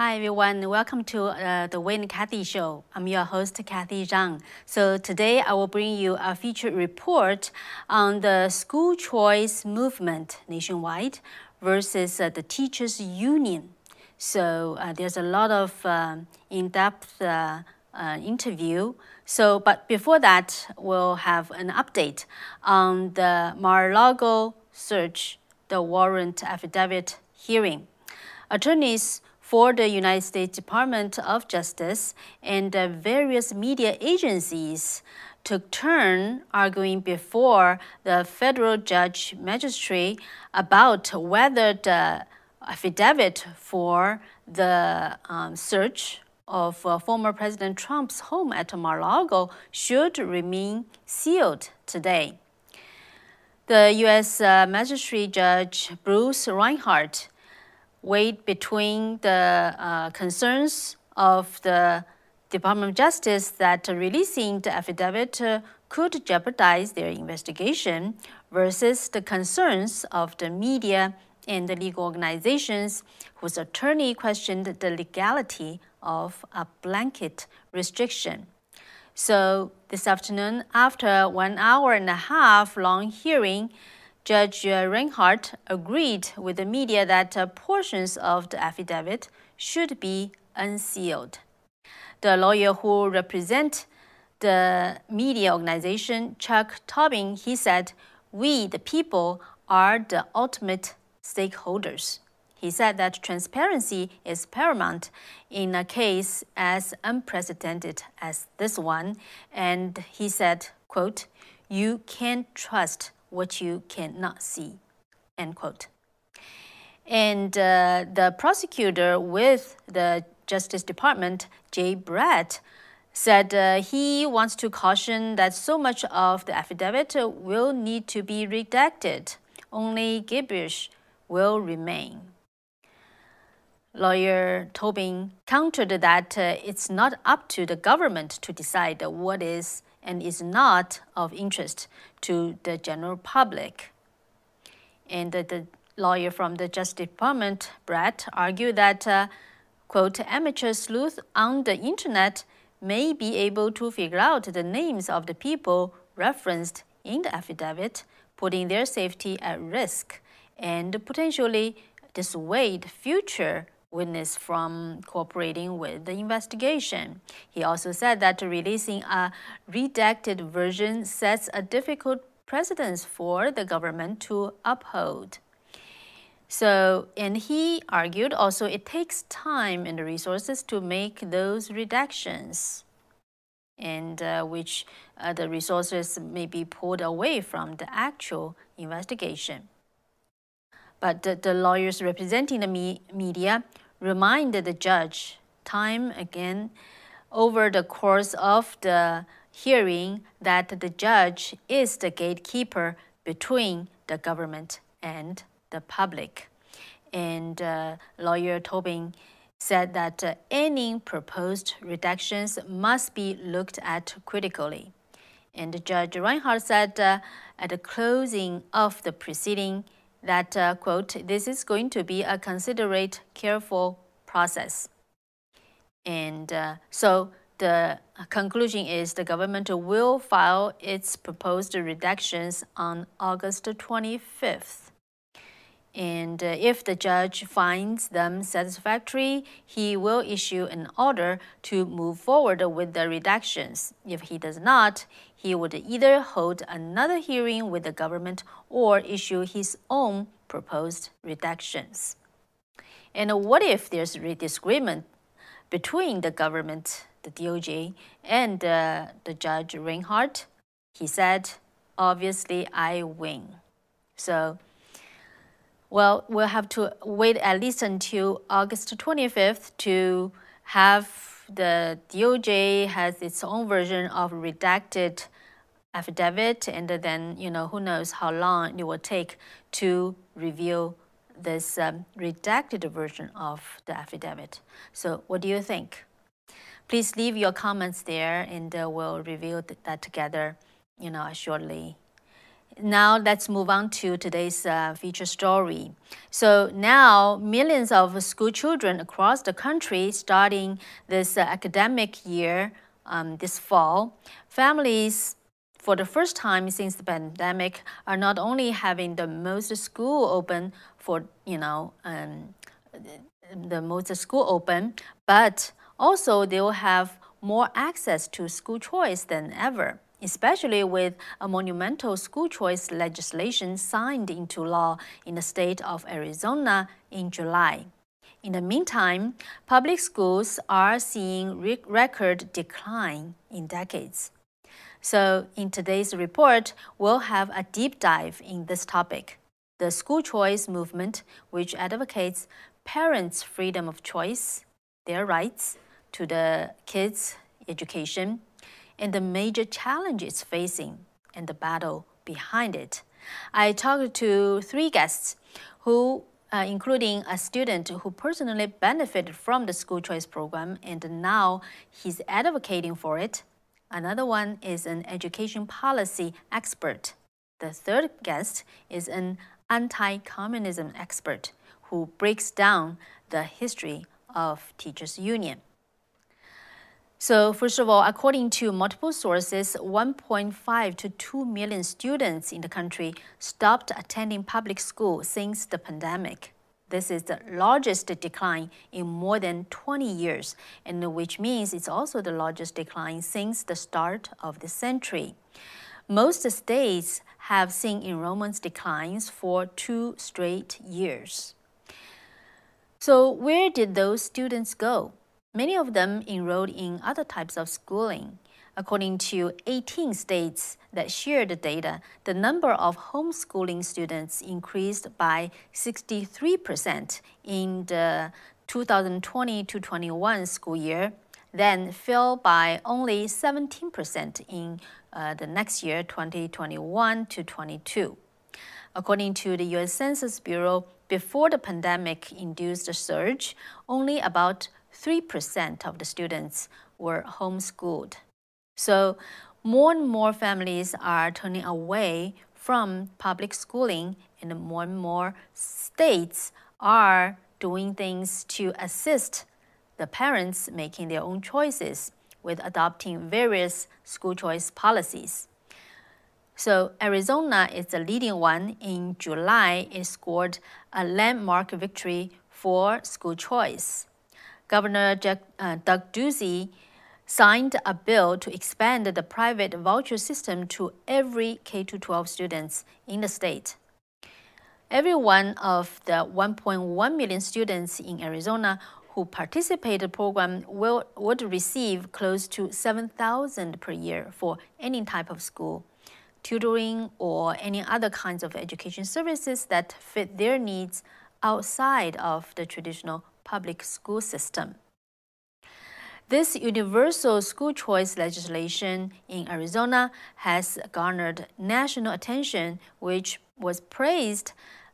Hi everyone, welcome to uh, the Wayne Kathy Show. I'm your host, Kathy Zhang. So today I will bring you a featured report on the school choice movement nationwide versus uh, the teachers union. So uh, there's a lot of um, in-depth uh, uh, interview. So, but before that, we'll have an update on the Mar-a-Lago search, the warrant affidavit hearing. Attorneys for the United States Department of Justice and the various media agencies took turn arguing before the federal judge magistrate about whether the affidavit for the um, search of uh, former President Trump's home at Mar-a-Lago should remain sealed today. The U.S. Uh, Magistrate Judge Bruce Reinhart weighed between the uh, concerns of the Department of Justice that releasing the affidavit could jeopardize their investigation versus the concerns of the media and the legal organizations whose attorney questioned the legality of a blanket restriction. So this afternoon, after one hour and a half long hearing, Judge Reinhart agreed with the media that uh, portions of the affidavit should be unsealed. The lawyer who represents the media organization, Chuck Tobin, he said, "We, the people, are the ultimate stakeholders." He said that transparency is paramount in a case as unprecedented as this one, and he said, quote, "You can't trust what you cannot see. End quote. And uh, the prosecutor with the Justice Department, Jay Bratt, said uh, he wants to caution that so much of the affidavit will need to be redacted. Only gibberish will remain. Lawyer Tobin countered that uh, it's not up to the government to decide what is and is not of interest to the general public. And the, the lawyer from the Justice Department, Bratt, argued that, uh, quote, amateur sleuth on the internet may be able to figure out the names of the people referenced in the affidavit, putting their safety at risk and potentially dissuade future witness from cooperating with the investigation. He also said that releasing a redacted version sets a difficult precedence for the government to uphold. So, and he argued also it takes time and resources to make those redactions, and uh, which uh, the resources may be pulled away from the actual investigation. But the, the lawyers representing the me media reminded the judge time again over the course of the hearing that the judge is the gatekeeper between the government and the public. And uh, lawyer Tobin said that uh, any proposed reductions must be looked at critically. And Judge Reinhart said uh, at the closing of the proceeding, that, uh, quote, this is going to be a considerate, careful process. And uh, so the conclusion is the government will file its proposed reductions on August 25th. And uh, if the judge finds them satisfactory, he will issue an order to move forward with the reductions. If he does not, he would either hold another hearing with the government or issue his own proposed reductions. And what if there's a disagreement between the government, the DOJ, and uh, the judge Reinhart? He said, obviously, I win. So well, we'll have to wait at least until August 25th to have the DOJ has its own version of redacted affidavit, and then you know who knows how long it will take to review this um, redacted version of the affidavit. So, what do you think? Please leave your comments there, and uh, we'll review that together, you know, shortly. Now let's move on to today's uh, feature story. So now millions of school children across the country starting this uh, academic year um, this fall, families for the first time since the pandemic are not only having the most school open for you know um, the most school open, but also they will have more access to school choice than ever especially with a monumental school choice legislation signed into law in the state of Arizona in July. In the meantime, public schools are seeing re record decline in decades. So, in today's report, we'll have a deep dive in this topic the school choice movement, which advocates parents' freedom of choice, their rights to the kids' education, and the major challenge it's facing and the battle behind it. I talked to three guests who uh, including a student who personally benefited from the school choice program and now he's advocating for it. Another one is an education policy expert. The third guest is an anti communism expert who breaks down the history of teachers' union. So, first of all, according to multiple sources, 1.5 to 2 million students in the country stopped attending public school since the pandemic. This is the largest decline in more than 20 years, and which means it's also the largest decline since the start of the century. Most states have seen enrollments declines for two straight years. So, where did those students go? Many of them enrolled in other types of schooling. According to 18 states that shared the data, the number of homeschooling students increased by 63% in the 2020 to 21 school year, then fell by only 17% in uh, the next year, 2021 to 22. According to the US Census Bureau, before the pandemic induced surge, only about 3% of the students were homeschooled. So, more and more families are turning away from public schooling, and more and more states are doing things to assist the parents making their own choices with adopting various school choice policies. So, Arizona is the leading one. In July, it scored a landmark victory for school choice. Governor Jack, uh, Doug Ducey signed a bill to expand the private voucher system to every K 12 students in the state. Every one of the 1.1 million students in Arizona who participate in the program will, would receive close to 7,000 per year for any type of school, tutoring, or any other kinds of education services that fit their needs outside of the traditional public school system. This universal school choice legislation in Arizona has garnered national attention, which was praised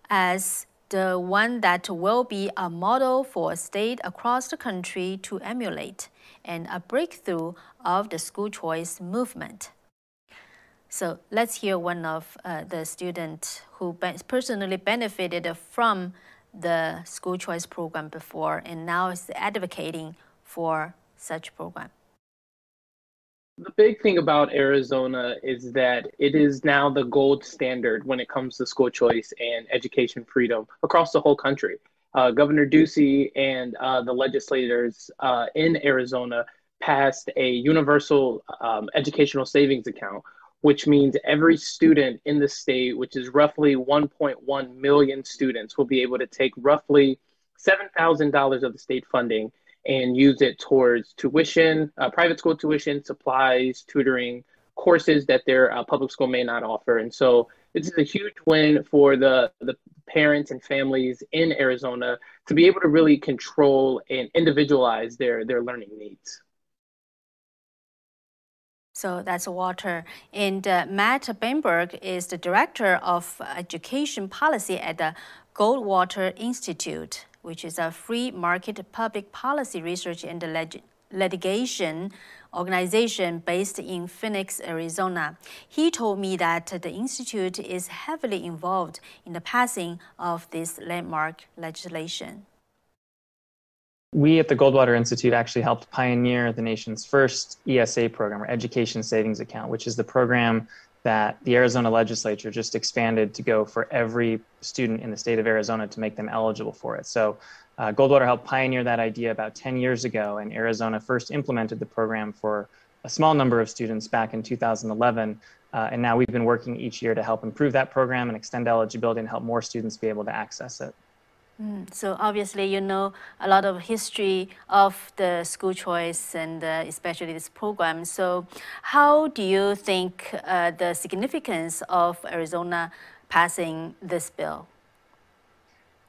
as the one that will be a model for a state across the country to emulate and a breakthrough of the school choice movement. So let's hear one of uh, the students who personally benefited from the school choice program before and now is advocating for such program? The big thing about Arizona is that it is now the gold standard when it comes to school choice and education freedom across the whole country. Uh, Governor Ducey and uh, the legislators uh, in Arizona passed a universal um, educational savings account, which means every student in the state, which is roughly 1.1 million students, will be able to take roughly $7,000 of the state funding and use it towards tuition, uh, private school tuition, supplies, tutoring, courses that their uh, public school may not offer. And so this is a huge win for the, the parents and families in Arizona to be able to really control and individualize their, their learning needs. So that's Walter. And uh, Matt Beienburg is the Director of Education Policy at the Goldwater Institute, which is a free market public policy research and litigation organization based in Phoenix, Arizona. He told me that the institute is heavily involved in the passing of this landmark legislation. We at the Goldwater Institute actually helped pioneer the nation's first ESA program, or Education Savings Account, which is the program that the Arizona legislature just expanded to go for every student in the state of Arizona to make them eligible for it. So uh, Goldwater helped pioneer that idea about 10 years ago, and Arizona first implemented the program for a small number of students back in 2011. Uh, and now we've been working each year to help improve that program and extend eligibility and help more students be able to access it. Mm, so obviously, you know a lot of history of the school choice and uh, especially this program. So, how do you think uh, the significance of Arizona passing this bill?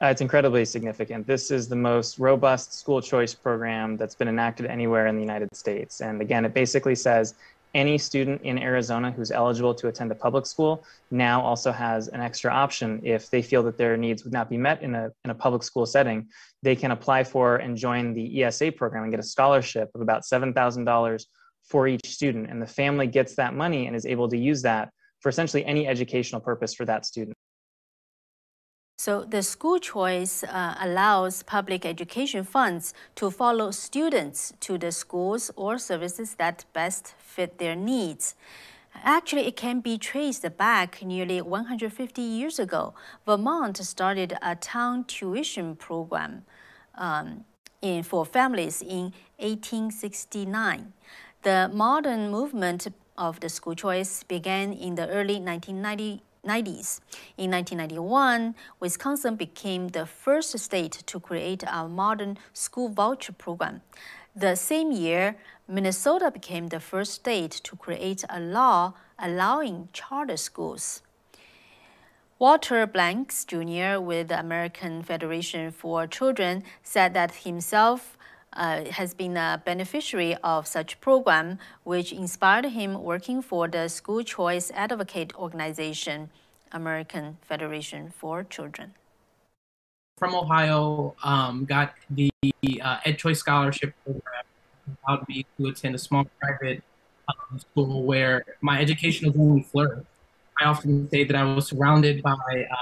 Uh, it's incredibly significant. This is the most robust school choice program that's been enacted anywhere in the United States. And again, it basically says any student in Arizona who's eligible to attend a public school now also has an extra option if they feel that their needs would not be met in a, in a public school setting. They can apply for and join the ESA program and get a scholarship of about $7,000 for each student. And the family gets that money and is able to use that for essentially any educational purpose for that student. So the school choice uh, allows public education funds to follow students to the schools or services that best fit their needs. Actually, it can be traced back nearly 150 years ago. Vermont started a town tuition program um, in, for families in 1869. The modern movement of the school choice began in the early 1990 90s. In 1991, Wisconsin became the first state to create a modern school voucher program. The same year, Minnesota became the first state to create a law allowing charter schools. Walter Blanks Jr. with the American Federation for Children said that himself uh, has been a beneficiary of such program, which inspired him working for the school choice advocate organization, American Federation for Children. From Ohio, um, got the uh, EdChoice Scholarship program, allowed me to attend a small private um, school where my educational only flourished. I often say that I was surrounded by uh,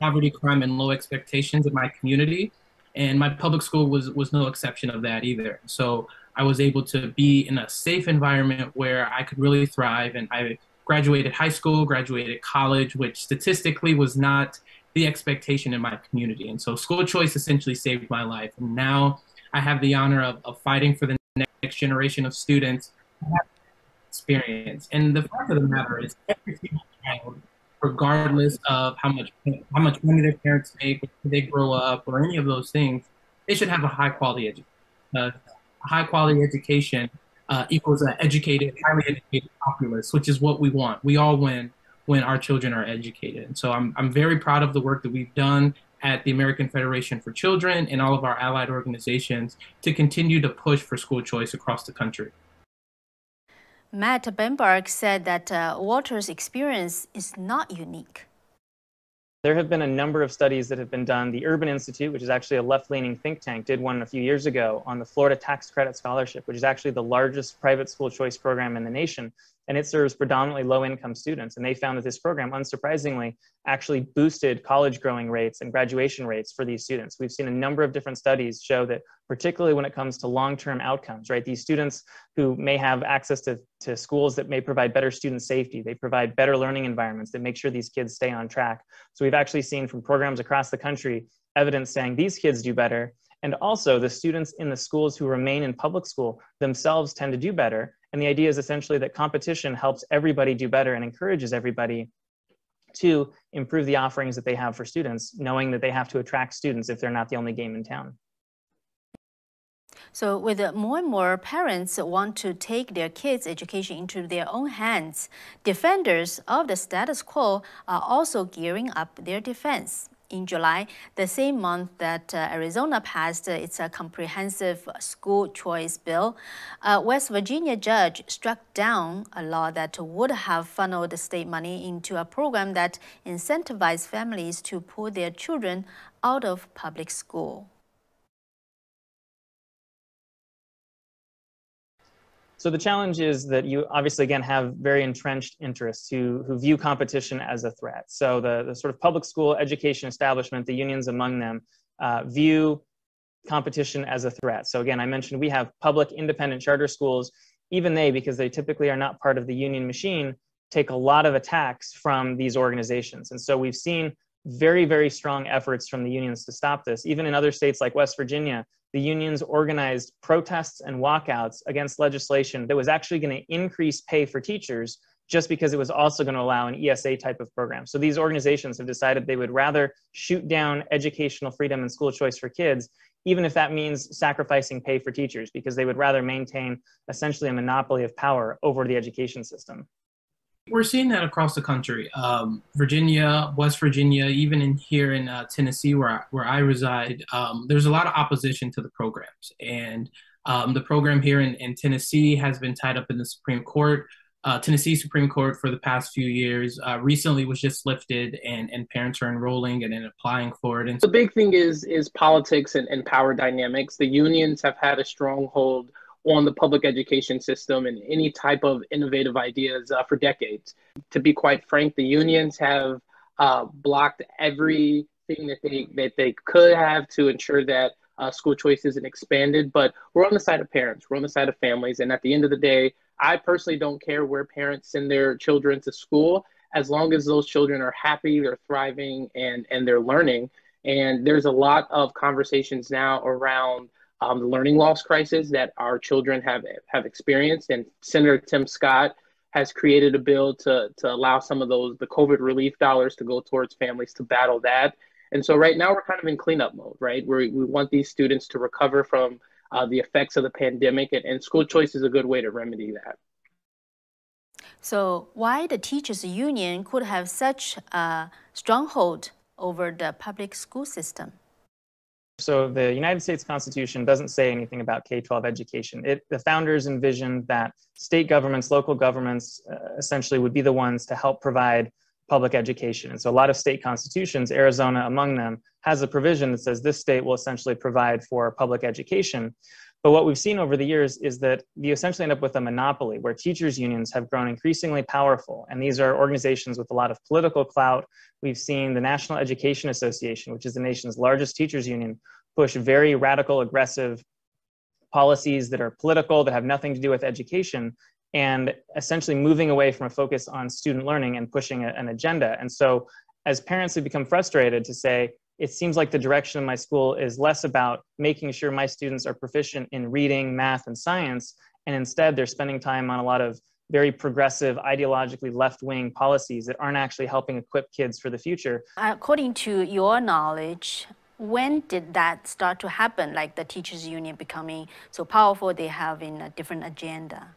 poverty, crime, and low expectations in my community and my public school was was no exception of that either. So I was able to be in a safe environment where I could really thrive, and I graduated high school, graduated college, which statistically was not the expectation in my community. And so school choice essentially saved my life. And now I have the honor of, of fighting for the next generation of students experience. And the fact of the matter is every single child regardless of how much how much money their parents make, they grow up, or any of those things, they should have a high quality education. Uh, high quality education uh, equals an educated, highly educated populace, which is what we want. We all win when our children are educated. And so I'm I'm very proud of the work that we've done at the American Federation for Children and all of our allied organizations to continue to push for school choice across the country. Matt Beienburg said that uh, Walter's experience is not unique. There have been a number of studies that have been done. The Urban Institute, which is actually a left leaning think tank, did one a few years ago on the Florida Tax Credit Scholarship, which is actually the largest private school choice program in the nation and it serves predominantly low income students. And they found that this program, unsurprisingly, actually boosted college growing rates and graduation rates for these students. We've seen a number of different studies show that, particularly when it comes to long term outcomes, right? These students who may have access to, to schools that may provide better student safety, they provide better learning environments that make sure these kids stay on track. So we've actually seen from programs across the country evidence saying these kids do better. And also, the students in the schools who remain in public school themselves tend to do better and the idea is essentially that competition helps everybody do better and encourages everybody to improve the offerings that they have for students, knowing that they have to attract students if they're not the only game in town. So, with uh, more and more parents want to take their kids' education into their own hands, defenders of the status quo are also gearing up their defense in July, the same month that uh, Arizona passed uh, its uh, comprehensive school choice bill, a West Virginia judge struck down a law that would have funneled state money into a program that incentivized families to pull their children out of public school. So the challenge is that you obviously, again, have very entrenched interests who, who view competition as a threat. So the, the sort of public school education establishment, the unions among them, uh, view competition as a threat. So again, I mentioned we have public independent charter schools. Even they, because they typically are not part of the union machine, take a lot of attacks from these organizations. And so we've seen very, very strong efforts from the unions to stop this. Even in other states like West Virginia, the unions organized protests and walkouts against legislation that was actually going to increase pay for teachers just because it was also going to allow an ESA type of program. So these organizations have decided they would rather shoot down educational freedom and school choice for kids, even if that means sacrificing pay for teachers, because they would rather maintain essentially a monopoly of power over the education system. We're seeing that across the country. Um, Virginia, West Virginia, even in here in uh, Tennessee, where I, where I reside, um, there's a lot of opposition to the programs. And um, the program here in, in Tennessee has been tied up in the Supreme Court. Uh, Tennessee Supreme Court for the past few years uh, recently was just lifted, and, and parents are enrolling and, and applying for it. And so- the big thing is is politics and, and power dynamics. The unions have had a stronghold on the public education system and any type of innovative ideas uh, for decades. To be quite frank, the unions have uh, blocked everything that they that they could have to ensure that uh, school choice isn't expanded. But we're on the side of parents, we're on the side of families, and at the end of the day, I personally don't care where parents send their children to school as long as those children are happy, they're thriving, and and they're learning. And there's a lot of conversations now around um, the learning loss crisis that our children have have experienced. And Senator Tim Scott has created a bill to to allow some of those the COVID relief dollars to go towards families to battle that. And so right now we're kind of in cleanup mode, right? Where we want these students to recover from uh, the effects of the pandemic, and, and school choice is a good way to remedy that. So why the teachers union could have such a stronghold over the public school system? So the United States Constitution doesn't say anything about K-12 education. It, the founders envisioned that state governments, local governments, uh, essentially would be the ones to help provide public education. And so a lot of state constitutions, Arizona among them, has a provision that says this state will essentially provide for public education. But what we've seen over the years is that you essentially end up with a monopoly where teachers' unions have grown increasingly powerful. And these are organizations with a lot of political clout. We've seen the National Education Association, which is the nation's largest teachers' union, push very radical, aggressive policies that are political, that have nothing to do with education, and essentially moving away from a focus on student learning and pushing a, an agenda. And so, as parents have become frustrated to say, it seems like the direction of my school is less about making sure my students are proficient in reading, math, and science, and instead they're spending time on a lot of very progressive, ideologically left wing policies that aren't actually helping equip kids for the future. According to your knowledge, when did that start to happen, like the teachers' union becoming so powerful, they have in a different agenda?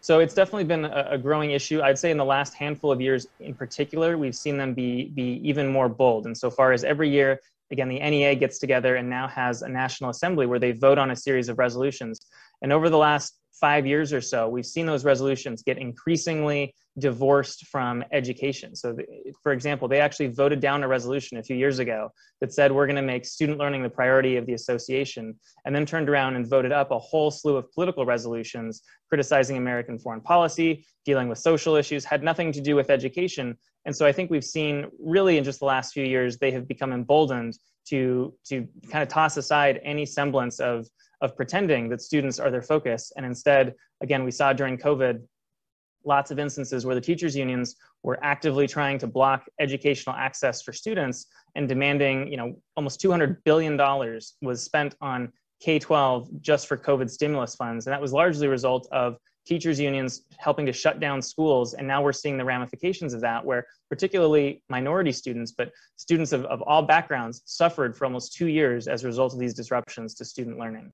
So it's definitely been a, a, growing issue. I'd say in the last handful of years in particular, we've seen them be, be even more bold. And so far as every year, again, the NEA gets together and now has a national assembly where they vote on a series of resolutions. And over the last five years or so, we've seen those resolutions get increasingly divorced from education. So, for example, they actually voted down a resolution a few years ago that said we're going to make student learning the priority of the association, and then turned around and voted up a whole slew of political resolutions criticizing American foreign policy, dealing with social issues, had nothing to do with education. And so I think we've seen really in just the last few years, they have become emboldened to, to kind of toss aside any semblance of, of pretending that students are their focus. And instead, again, we saw during COVID lots of instances where the teachers unions were actively trying to block educational access for students and demanding, you know, almost 200 billion dollars was spent on K-12 just for COVID stimulus funds, and that was largely a result of teachers unions helping to shut down schools. And now we're seeing the ramifications of that where particularly minority students but students of, of all backgrounds suffered for almost two years as a result of these disruptions to student learning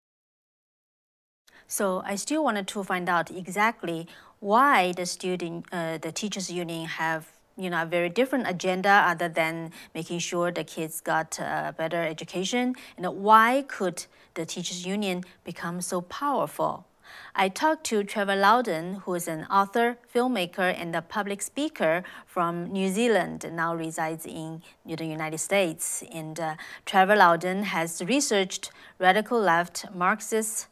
so I still wanted to find out exactly why the student, uh, the teachers union have you know, a very different agenda other than making sure the kids got a better education. And why could the teachers union become so powerful? I talked to Trevor Loudon, who is an author, filmmaker, and a public speaker from New Zealand, now resides in the United States. And uh, Trevor Loudon has researched radical left Marxist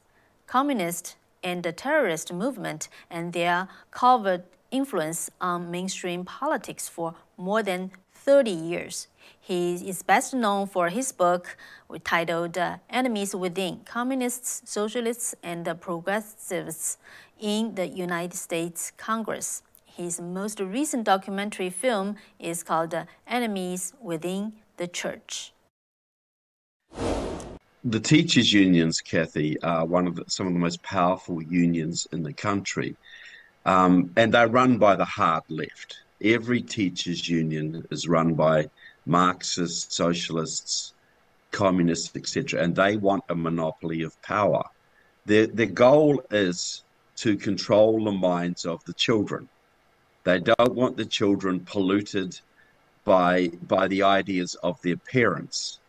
communist and the terrorist movement and their covert influence on mainstream politics for more than 30 years. He is best known for his book titled uh, Enemies Within Communists, Socialists, and the Progressives in the United States Congress. His most recent documentary film is called uh, Enemies Within the Church. The teachers' unions, Kathy, are one of the, some of the most powerful unions in the country, um, and they're run by the hard left. Every teachers' union is run by Marxists, socialists, communists, etc., and they want a monopoly of power. Their, their goal is to control the minds of the children. They don't want the children polluted by by the ideas of their parents.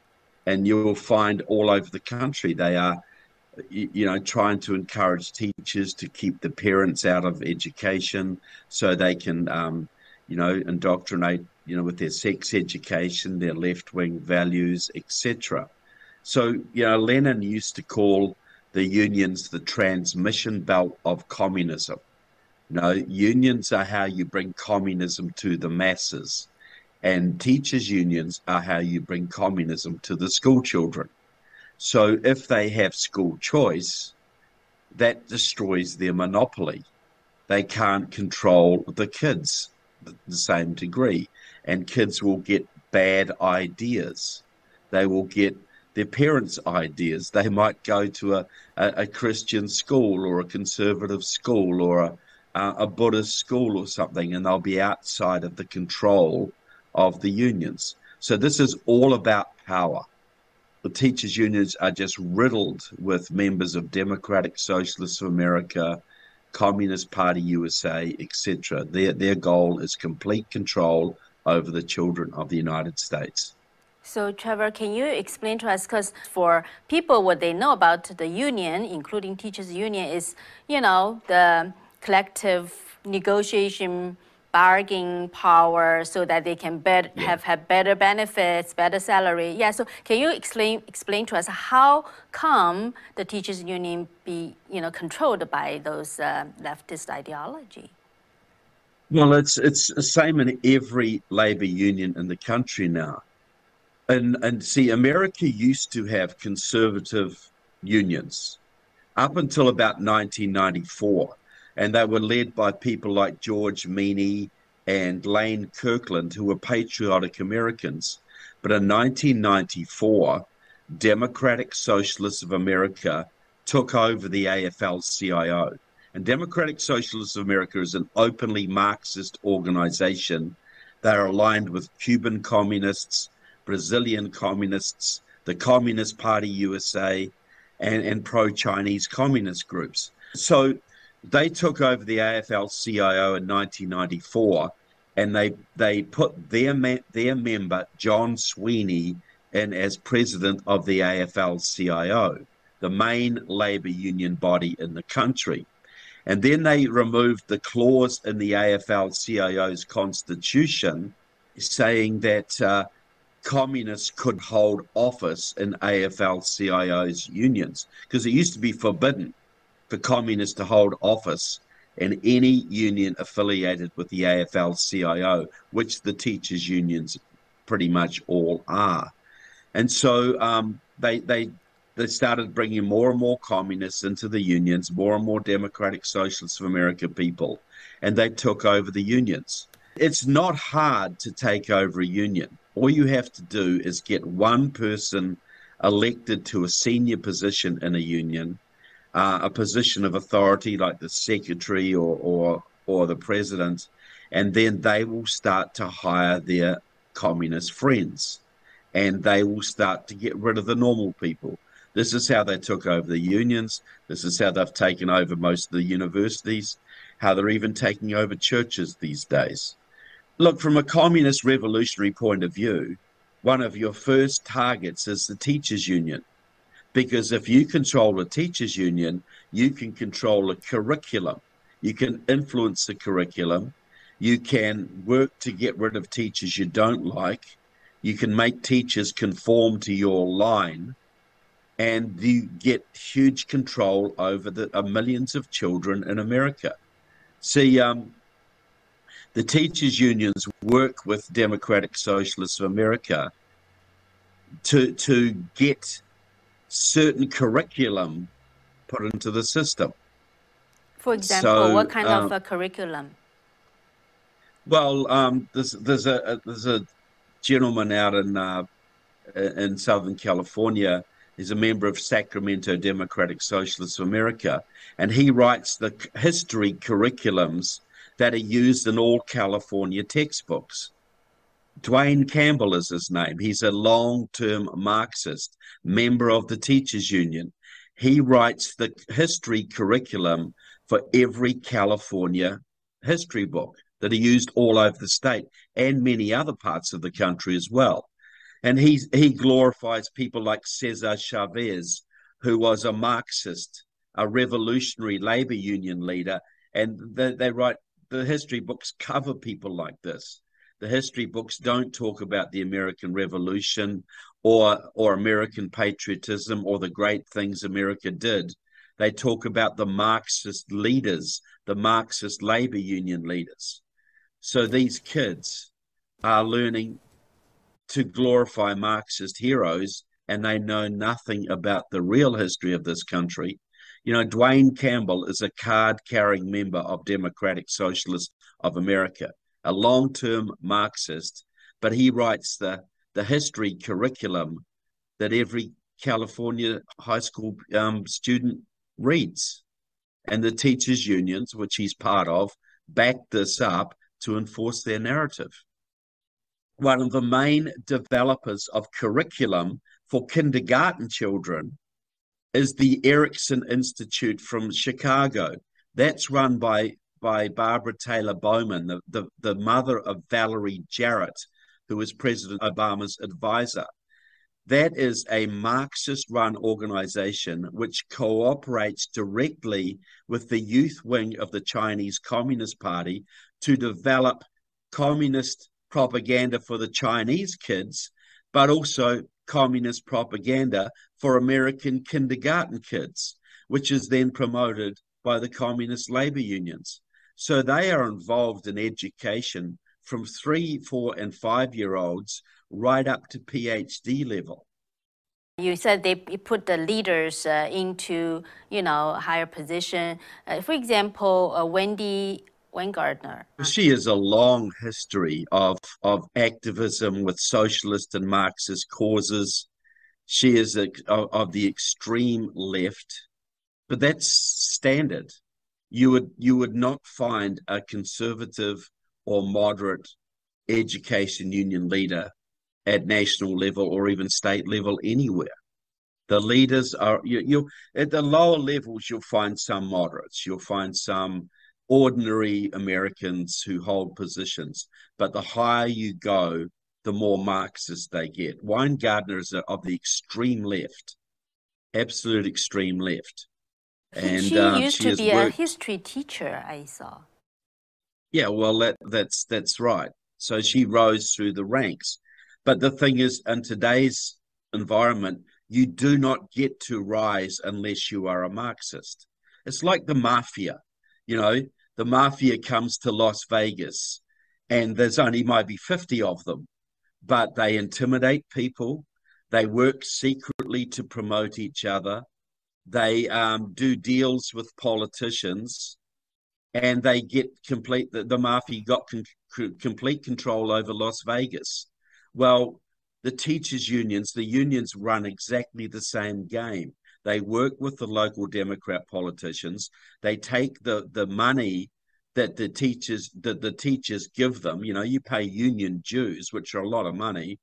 And you'll find all over the country they are you know trying to encourage teachers to keep the parents out of education so they can um, you know indoctrinate you know with their sex education their left-wing values etc so you know lenin used to call the unions the transmission belt of communism. No, unions are how you bring communism to the masses, and teachers' unions are how you bring communism to the school children. So if they have school choice, that destroys their monopoly. They can't control the kids the same degree, and kids will get bad ideas. They will get their parents' ideas. They might go to a, a, a Christian school or a conservative school or a, a Buddhist school or something, and they'll be outside of the control of the unions. So this is all about power. The teachers' unions are just riddled with members of Democratic Socialists of America, Communist Party USA, etc. Their their goal is complete control over the children of the United States. So, Trevor, can you explain to us? Because for people, what they know about the union, including teachers' union, is you know the collective negotiation bargaining power so that they can bet, yeah. have, have better benefits, better salary. Yeah, so can you explain explain to us how come the teachers union be you know controlled by those uh, leftist ideology? Well, it's it's the same in every labor union in the country now. And and see America used to have conservative unions up until about 1994 and they were led by people like George Meany and Lane Kirkland, who were patriotic Americans. But in 1994, Democratic Socialists of America took over the AFL CIO. And Democratic Socialists of America is an openly Marxist organization. They are aligned with Cuban communists, Brazilian communists, the Communist Party USA, and, and pro Chinese communist groups. So they took over the AFL CIO in 1994, and they they put their their member John Sweeney in as president of the AFL CIO, the main labor union body in the country. And then they removed the clause in the AFL CIO's constitution saying that uh, communists could hold office in AFL CIO's unions because it used to be forbidden for communists to hold office in any union affiliated with the AFL CIO, which the teachers' unions pretty much all are. And so um, they, they, they started bringing more and more communists into the unions, more and more Democratic Socialists of America people, and they took over the unions. It's not hard to take over a union. All you have to do is get one person elected to a senior position in a union uh, a position of authority like the secretary or, or or the president, and then they will start to hire their communist friends, and they will start to get rid of the normal people. This is how they took over the unions. This is how they've taken over most of the universities. How they're even taking over churches these days. Look, from a communist revolutionary point of view, one of your first targets is the teachers' union because if you control a teachers union, you can control a curriculum. You can influence the curriculum. You can work to get rid of teachers you don't like. You can make teachers conform to your line. and you get huge control over the uh, millions of children in America. See, um, the teachers' unions work with Democratic Socialists of America to to get certain curriculum put into the system. For example, so, what kind of um, a curriculum? Well, um, there's there's a, there's a gentleman out in uh, in Southern California. He's a member of Sacramento Democratic Socialists of America, and he writes the history curriculums that are used in all California textbooks. Duane Campbell is his name. He's a long term Marxist, member of the Teachers Union. He writes the history curriculum for every California history book that are used all over the state and many other parts of the country as well. And he, he glorifies people like Cesar Chavez, who was a Marxist, a revolutionary labor union leader. And they, they write the history books cover people like this. The history books don't talk about the American Revolution or or American patriotism or the great things America did. They talk about the Marxist leaders, the Marxist labor union leaders. So these kids are learning to glorify Marxist heroes and they know nothing about the real history of this country. You know, Duane Campbell is a card carrying member of Democratic Socialists of America, a long term Marxist, but he writes the, the history curriculum that every California high school um, student reads. And the teachers' unions, which he's part of, back this up to enforce their narrative. One of the main developers of curriculum for kindergarten children is the Erikson Institute from Chicago. That's run by, by Barbara Taylor Bowman, the, the, the mother of Valerie Jarrett, who was President Obama's advisor. That is a Marxist run organization which cooperates directly with the youth wing of the Chinese Communist Party to develop communist propaganda for the Chinese kids, but also communist propaganda for American kindergarten kids, which is then promoted by the communist labor unions. So they are involved in education from three, four, and five year olds right up to PhD level. You said they put the leaders uh, into, you know, higher position. Uh, for example, uh, Wendy Weingarten. She has a long history of, of activism with socialist and Marxist causes. She is a, of, of the extreme left, but that's standard. You would you would not find a conservative or moderate education union leader at national level or even state level anywhere. The leaders are you, you at the lower levels you'll find some moderates, you'll find some ordinary Americans who hold positions. But the higher you go, the more Marxist they get. Weingarten is of the extreme left, absolute extreme left. And she um, used she to be worked... a history teacher, I saw. Yeah, well, that that's that's right. So she rose through the ranks. But the thing is, in today's environment, you do not get to rise unless you are a Marxist. It's like the mafia. You know, the mafia comes to Las Vegas and there's only maybe 50 of them, but they intimidate people. They work secretly to promote each other. They um, do deals with politicians and they get complete, the, the mafia got con- complete control over Las Vegas. Well, the teachers' unions, the unions run exactly the same game. They work with the local Democrat politicians. They take the, the money that the teachers that the teachers give them. You know, you pay union dues, which are a lot of money,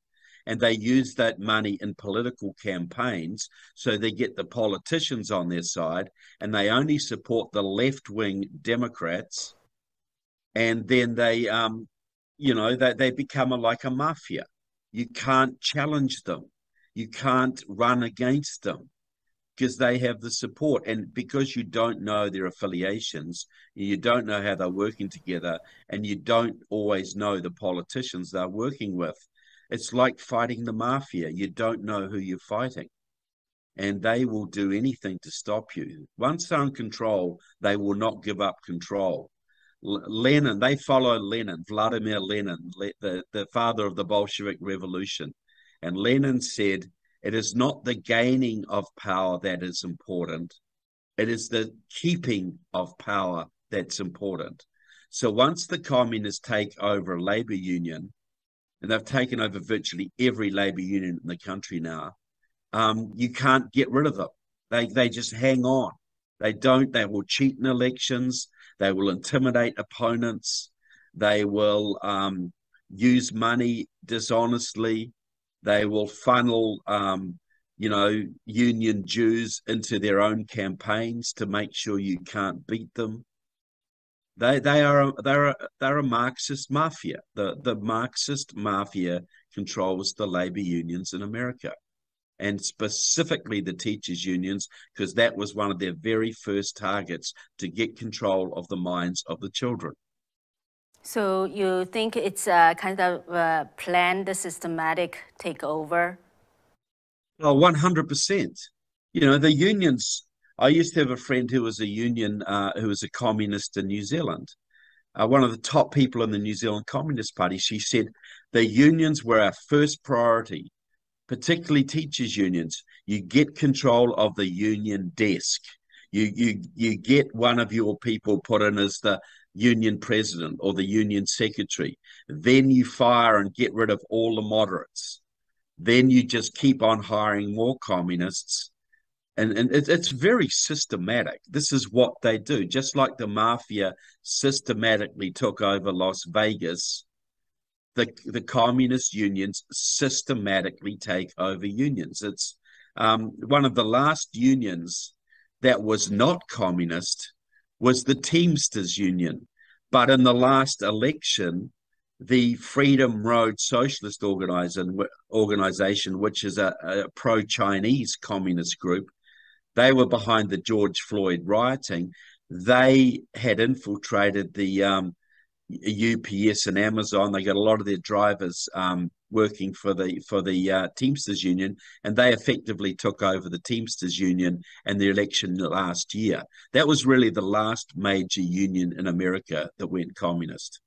and they use that money in political campaigns. So they get the politicians on their side, and they only support the left wing Democrats. And then they, um, you know, they, they become a, like a mafia. You can't challenge them. You can't run against them because they have the support. And because you don't know their affiliations, you don't know how they're working together, and you don't always know the politicians they're working with, it's like fighting the mafia. You don't know who you're fighting. and they will do anything to stop you. Once they're in control, they will not give up control. Lenin, they follow Lenin, Vladimir Lenin, the, the father of the Bolshevik Revolution. And Lenin said, It is not the gaining of power that is important, it is the keeping of power that's important. So once the communists take over a labor union, and they've taken over virtually every labor union in the country now, um, you can't get rid of them. They they just hang on. They don't. They will cheat in elections. They will intimidate opponents. They will um, use money dishonestly. They will funnel, um, you know, union dues into their own campaigns to make sure you can't beat them. They they are they're a, they're a Marxist mafia. The the Marxist mafia controls the labor unions in America and specifically the teachers' unions, because that was one of their very first targets to get control of the minds of the children. So you think it's a kind of a planned, systematic takeover? Oh, 100%. You know, the unions, I used to have a friend who was a union, uh, who was a communist in New Zealand. Uh, one of the top people in the New Zealand Communist Party, she said the unions were our first priority particularly teachers unions, you get control of the union desk. You you you get one of your people put in as the union president or the union secretary. Then you fire and get rid of all the moderates. Then you just keep on hiring more communists. And, and it, it's very systematic. This is what they do. Just like the mafia systematically took over Las Vegas the the communist unions systematically take over unions. It's um, one of the last unions that was not communist was the Teamsters Union, but in the last election, the Freedom Road Socialist Organization, which is a, a pro-Chinese communist group, they were behind the George Floyd rioting. They had infiltrated the um, UPS and Amazon. They got a lot of their drivers um, working for the for the uh, Teamsters Union, and they effectively took over the Teamsters Union and the election last year. That was really the last major union in America that went communist.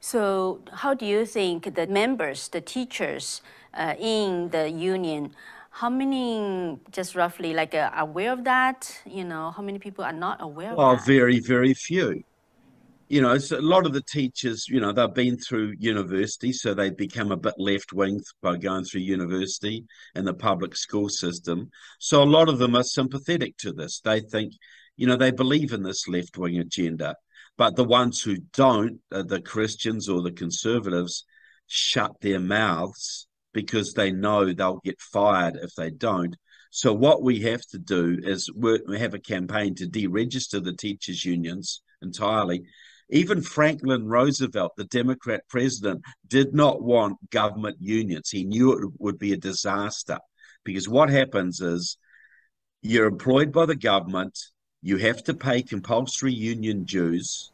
So, how do you think the members, the teachers uh, in the union? How many, just roughly, like uh, aware of that? You know, how many people are not aware well, of that? very, very few you know, so a lot of the teachers, you know, they've been through university, so they become a bit left wing by going through university and the public school system. So a lot of them are sympathetic to this. They think, you know, they believe in this left wing agenda. But the ones who don't, uh, the Christians or the conservatives, shut their mouths because they know they'll get fired if they don't. So what we have to do is work, have a campaign to deregister the teachers' unions entirely even Franklin Roosevelt, the Democrat president, did not want government unions. He knew it would be a disaster because what happens is you're employed by the government, you have to pay compulsory union dues.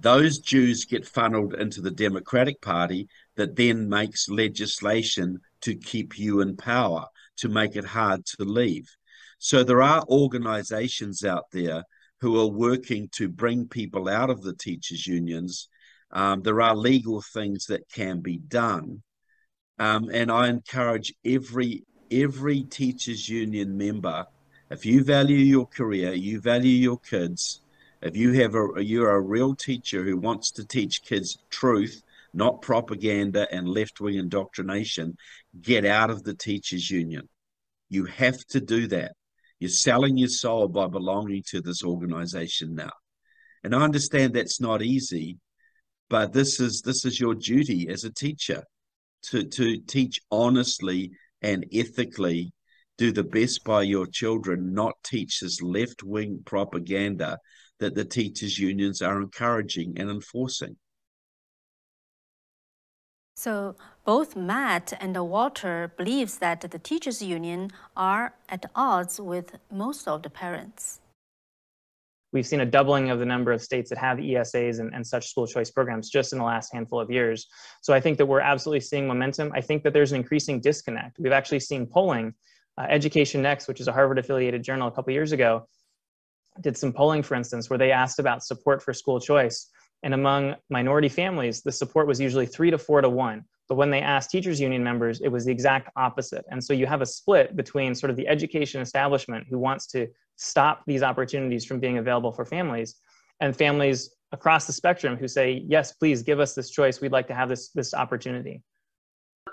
Those dues get funneled into the Democratic Party that then makes legislation to keep you in power, to make it hard to leave. So there are organizations out there who are working to bring people out of the teachers' unions. Um, there are legal things that can be done. Um, and I encourage every every teachers union member, if you value your career, you value your kids, if you have a you're a real teacher who wants to teach kids truth, not propaganda and left wing indoctrination, get out of the teachers union. You have to do that. You're selling your soul by belonging to this organization now. And I understand that's not easy, but this is this is your duty as a teacher to, to teach honestly and ethically, do the best by your children, not teach this left wing propaganda that the teachers' unions are encouraging and enforcing. So both Matt and Walter believes that the teachers union are at odds with most of the parents. We've seen a doubling of the number of states that have ESAs and, and such school choice programs just in the last handful of years. So I think that we're absolutely seeing momentum. I think that there's an increasing disconnect. We've actually seen polling Uh, Education Next, which is a Harvard affiliated journal a couple years ago, did some polling, for instance, where they asked about support for school choice. And among minority families, the support was usually three to four to one. But when they asked teachers union members, it was the exact opposite. And so you have a split between sort of the education establishment who wants to stop these opportunities from being available for families and families across the spectrum who say, yes, please give us this choice. We'd like to have this, this opportunity.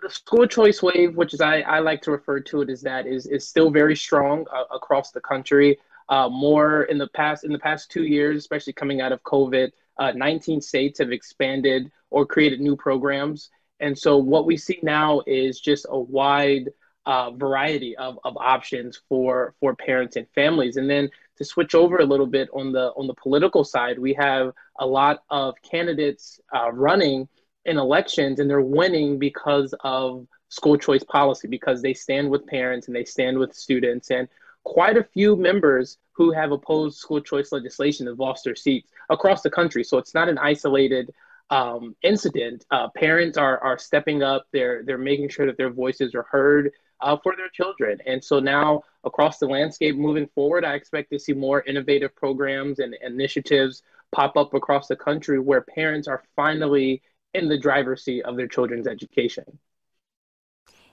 The school choice wave, which is I, I like to refer to it as that, is, is still very strong uh, across the country. Uh, more in the past in the past two years, especially coming out of COVID, uh, 19 states have expanded or created new programs and so what we see now is just a wide uh, variety of, of options for for parents and families. And then to switch over a little bit on the on the political side, we have a lot of candidates uh, running in elections, and they're winning because of school choice policy because they stand with parents and they stand with students and quite a few members who have opposed school choice legislation have lost their seats across the country so it's not an isolated um, incident, uh, parents are are stepping up. They're they're making sure that their voices are heard uh, for their children. And so now across the landscape, moving forward, I expect to see more innovative programs and initiatives pop up across the country where parents are finally in the driver's seat of their children's education.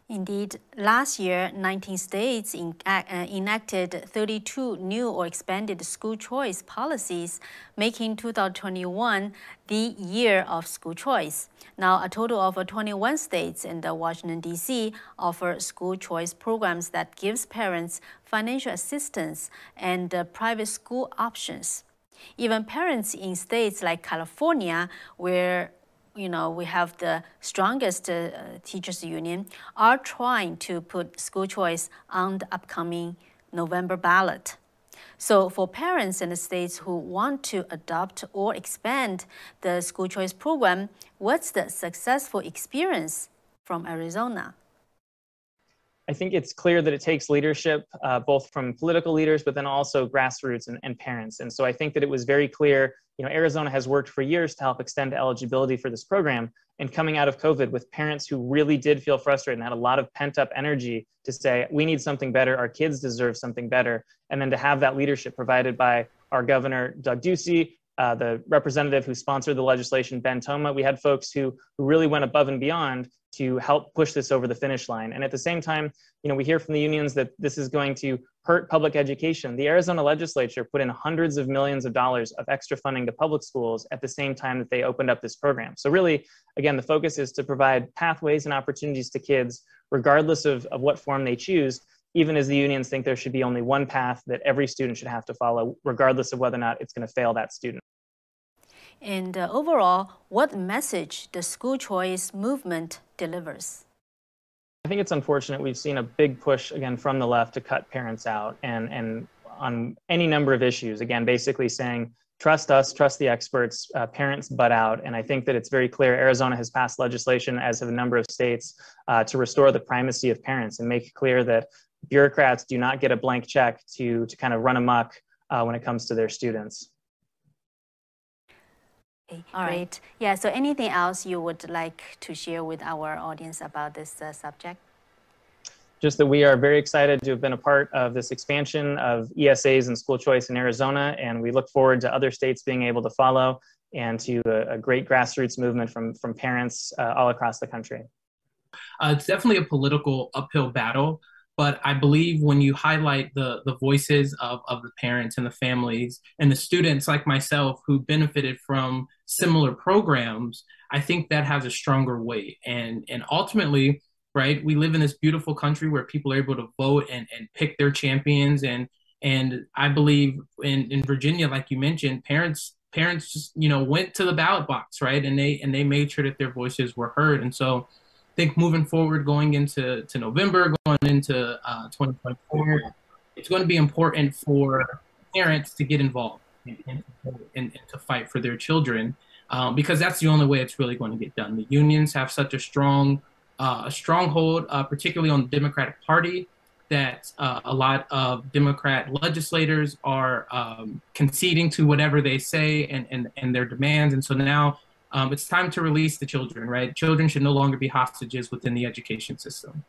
Indeed, last year, 19 states uh, enacted 32 new or expanded school choice policies, making 2021 the year of school choice. Now, a total of 21 states and Washington, D.C. offer school choice programs that gives parents financial assistance and uh, private school options. Even parents in states like California, where you know, we have the strongest uh, teachers union, are trying to put school choice on the upcoming November ballot. So for parents in the states who want to adopt or expand the school choice program, what's the successful experience from Arizona? I think it's clear that it takes leadership, uh, both from political leaders, but then also grassroots and, and, parents. And so I think that it was very clear, you know, Arizona has worked for years to help extend eligibility for this program. And coming out of COVID with parents who really did feel frustrated and had a lot of pent up energy to say, we need something better, our kids deserve something better. And then to have that leadership provided by our governor, Doug Ducey, uh, the representative who sponsored the legislation, Ben Toma, we had folks who, who really went above and beyond to help push this over the finish line. And at the same time, you know, we hear from the unions that this is going to hurt public education. The Arizona legislature put in hundreds of millions of dollars of extra funding to public schools at the same time that they opened up this program. So really, again, the focus is to provide pathways and opportunities to kids, regardless of, of what form they choose, even as the unions think there should be only one path that every student should have to follow, regardless of whether or not it's to fail that student. And uh, overall, what message the school choice movement delivers? I think it's unfortunate. We've seen a big push again from the left to cut parents out and, and on any number of issues. Again, basically saying, trust us, trust the experts, uh, parents butt out. And I think that it's very clear Arizona has passed legislation, as have a number of states, uh, to restore the primacy of parents and make clear that bureaucrats do not get a blank check to, to kind of run amok uh, when it comes to their students. Okay, All great. right. Yeah, so anything else you would like to share with our audience about this uh, subject? Just that we are very excited to have been a part of this expansion of ESAs and school choice in Arizona, and we look forward to other states being able to follow and to a, a great grassroots movement from, from parents uh, all across the country. Uh, it's definitely a political uphill battle but I believe when you highlight the the voices of, of the parents and the families and the students like myself who benefited from similar programs, I think that has a stronger weight. And and ultimately, right, we live in this beautiful country where people are able to vote and, and pick their champions and and I believe in, in Virginia, like you mentioned, parents parents just, you know, went to the ballot box, right? And they and they made sure that their voices were heard. And so I think moving forward, going into to November, going into uh, 2024, it's going to be important for parents to get involved and, and, to fight for their children um, because that's the only way it's really going to get done. The unions have such a strong uh, a stronghold, uh, particularly on the Democratic Party, that uh, a lot of Democrat legislators are um, conceding to whatever they say and, and, and their demands. And so now um, it's time to release the children, right? Children should no longer be hostages within the education system.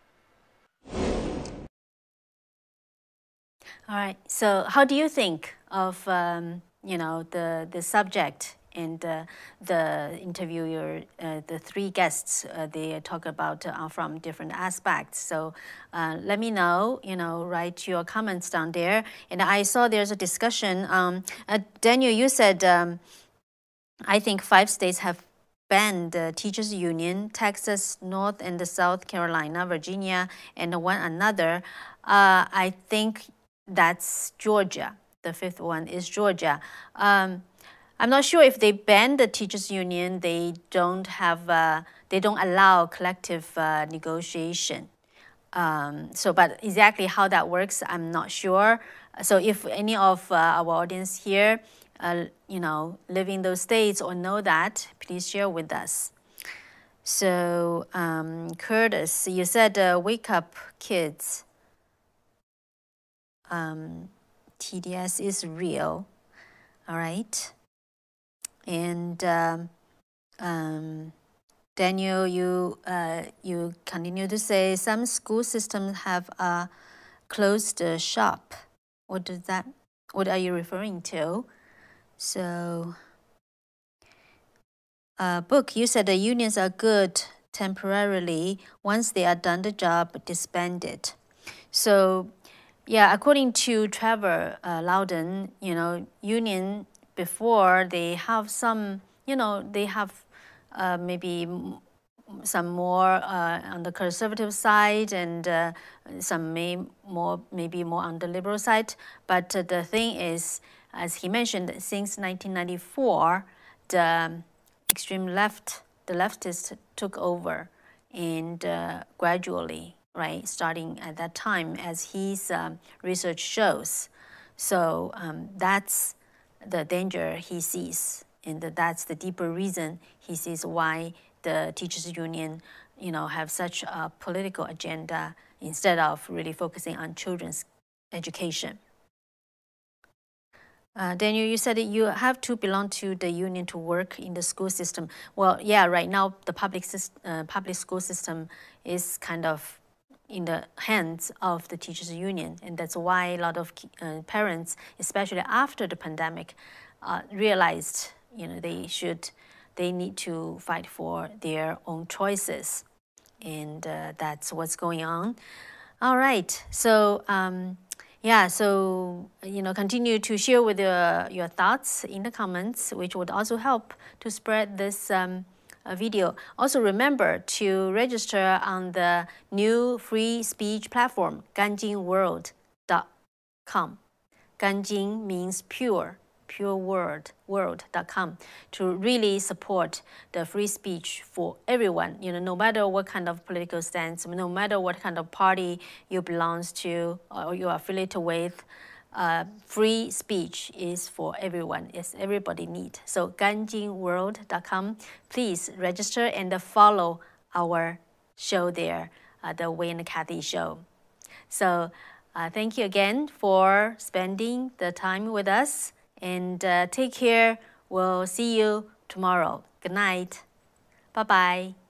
All right. So, how do you think of um, you know the the subject and uh, the interviewer, uh, the three guests, uh, they talk about uh, from different aspects. So uh, let me know, you know, write your comments down there. And I saw there's a discussion. Um, uh, Daniel, you said, um, I think five states have banned the teachers union, Texas, North and South Carolina, Virginia, and one another. I think that's Georgia. The fifth one is Georgia. Um, I'm not sure if they ban the teachers union, they don't have, uh, they don't allow collective uh, negotiation. Um, so, but exactly how that works, I'm not sure. So, if any of uh, our audience here, uh, you know, live in those states or know that, please share with us. So, um, Curtis, you said uh, wake up kids. Um, TDS is real. All right. And um, um, Daniel, you uh, you continue to say some school systems have a closed shop. What does that? What are you referring to? So, uh, book. You said the unions are good temporarily. Once they are done the job, disbanded. So, yeah, according to Trevor uh, Loudon, you know, union before they have some, you know, they have uh, maybe some more uh, on the conservative side and uh, some may more maybe more on the liberal side. But uh, the thing is, as he mentioned, since 1994, the extreme left, the leftists took over, and uh, gradually, right, starting at that time, as his um, research shows. So um, that's the danger he sees, and that's the deeper reason he sees why the teachers union, you know, have such a political agenda instead of really focusing on children's education. Uh, Daniel, you said you have to belong to the union to work in the school system. Well, yeah, right now the public uh, public school system is kind of in the hands of the teachers union. And that's why a lot of uh, parents especially after the pandemic uh, realized you know they should they need to fight for their own choices. And uh, that's what's going on. All right. So um, yeah so you know continue to share with your, your thoughts in the comments which would also help to spread this um, video. Also remember to register on the new free speech platform, ganjingworld.com. Ganjing means pure, pure world, world.com to really support the free speech for everyone, you know, no matter what kind of political stance, no matter what kind of party you belong to or you are affiliated with, uh, free speech is for everyone. Yes, everybody need. So ganjingworld.com. Please register and follow our show there, uh, the Wayne and Kathy show. So uh, thank you again for spending the time with us and uh, take care. We'll see you tomorrow. Good night. Bye bye.